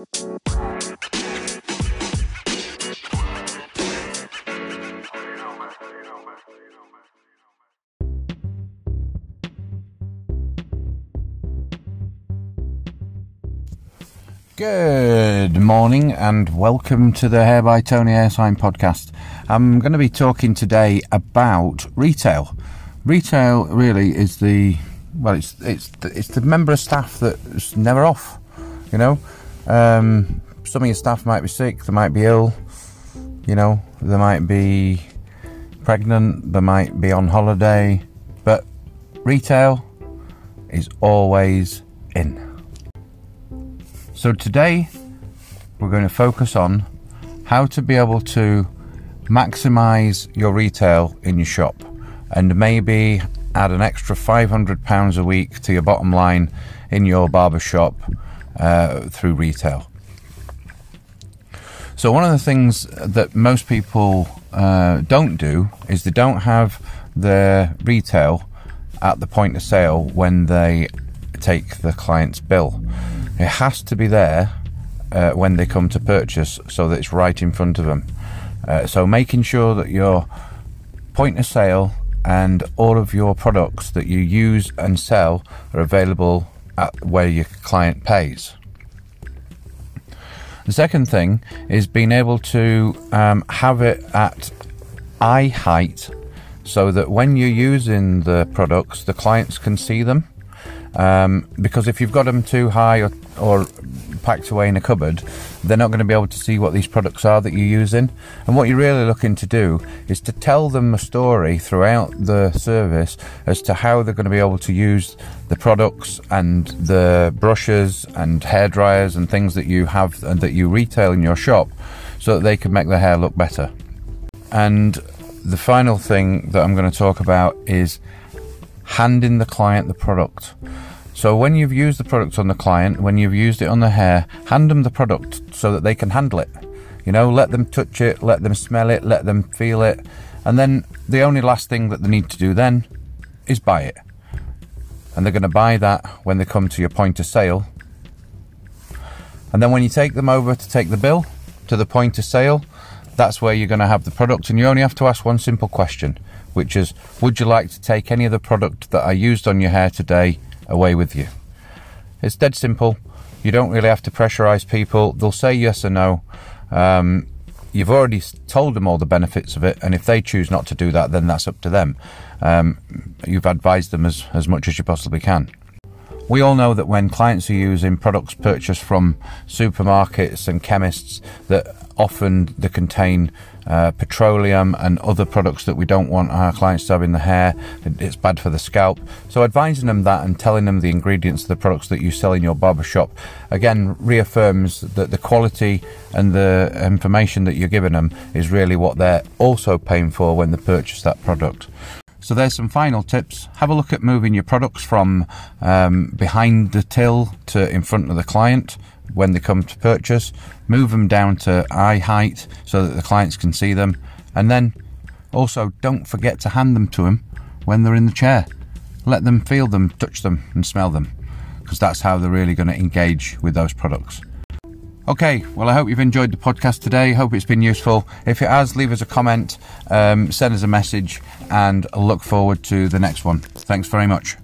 Good morning and welcome to the Hair by Tony Hairsign podcast. I'm going to be talking today about retail. Retail really is the well, it's it's the, it's the member of staff that's never off. You know, um, some of your staff might be sick, they might be ill. You know, they might be pregnant, they might be on holiday, but retail is always in. So today we're going to focus on how to be able to maximize your retail in your shop and maybe add an extra £500 a week to your bottom line in your barber shop uh, through retail. So, one of the things that most people uh, don't do is they don't have their retail at the point of sale when they take the client's bill. It has to be there uh, when they come to purchase so that it's right in front of them. Uh, so making sure that your point of sale and all of your products that you use and sell are available at where your client pays. The second thing is being able to um, have it at eye height so that when you're using the products, the clients can see them. Um, because if you've got them too high or, or packed away in a cupboard, they're not going to be able to see what these products are that you're using. And what you're really looking to do is to tell them a story throughout the service as to how they're going to be able to use the products and the brushes and hair dryers and things that you have and that you retail in your shop so that they can make their hair look better. And the final thing that I'm going to talk about is handing the client the product. So when you've used the product on the client, when you've used it on the hair, hand them the product so that they can handle it. You know, let them touch it, let them smell it, let them feel it. And then the only last thing that they need to do then is buy it. And they're going to buy that when they come to your point of sale. And then when you take them over to take the bill to the point of sale, that's where you're going to have the product. And you only have to ask one simple question which is Would you like to take any of the product that I used on your hair today away with you? It's dead simple. You don't really have to pressurize people. They'll say yes or no. Um, you've already told them all the benefits of it, and if they choose not to do that, then that's up to them. Um, you've advised them as, as much as you possibly can. We all know that when clients are using products purchased from supermarkets and chemists, that often they contain uh, petroleum and other products that we don't want our clients to have in the hair. It's bad for the scalp. So advising them that and telling them the ingredients of the products that you sell in your barber shop again reaffirms that the quality and the information that you're giving them is really what they're also paying for when they purchase that product. So there's some final tips. Have a look at moving your products from um, behind the till to in front of the client when they come to purchase. Move them down to eye height so that the clients can see them. And then also don't forget to hand them to them when they're in the chair. Let them feel them, touch them, and smell them because that's how they're really going to engage with those products. Okay, well, I hope you've enjoyed the podcast today. Hope it's been useful. If it has, leave us a comment, um, send us a message, and I look forward to the next one. Thanks very much.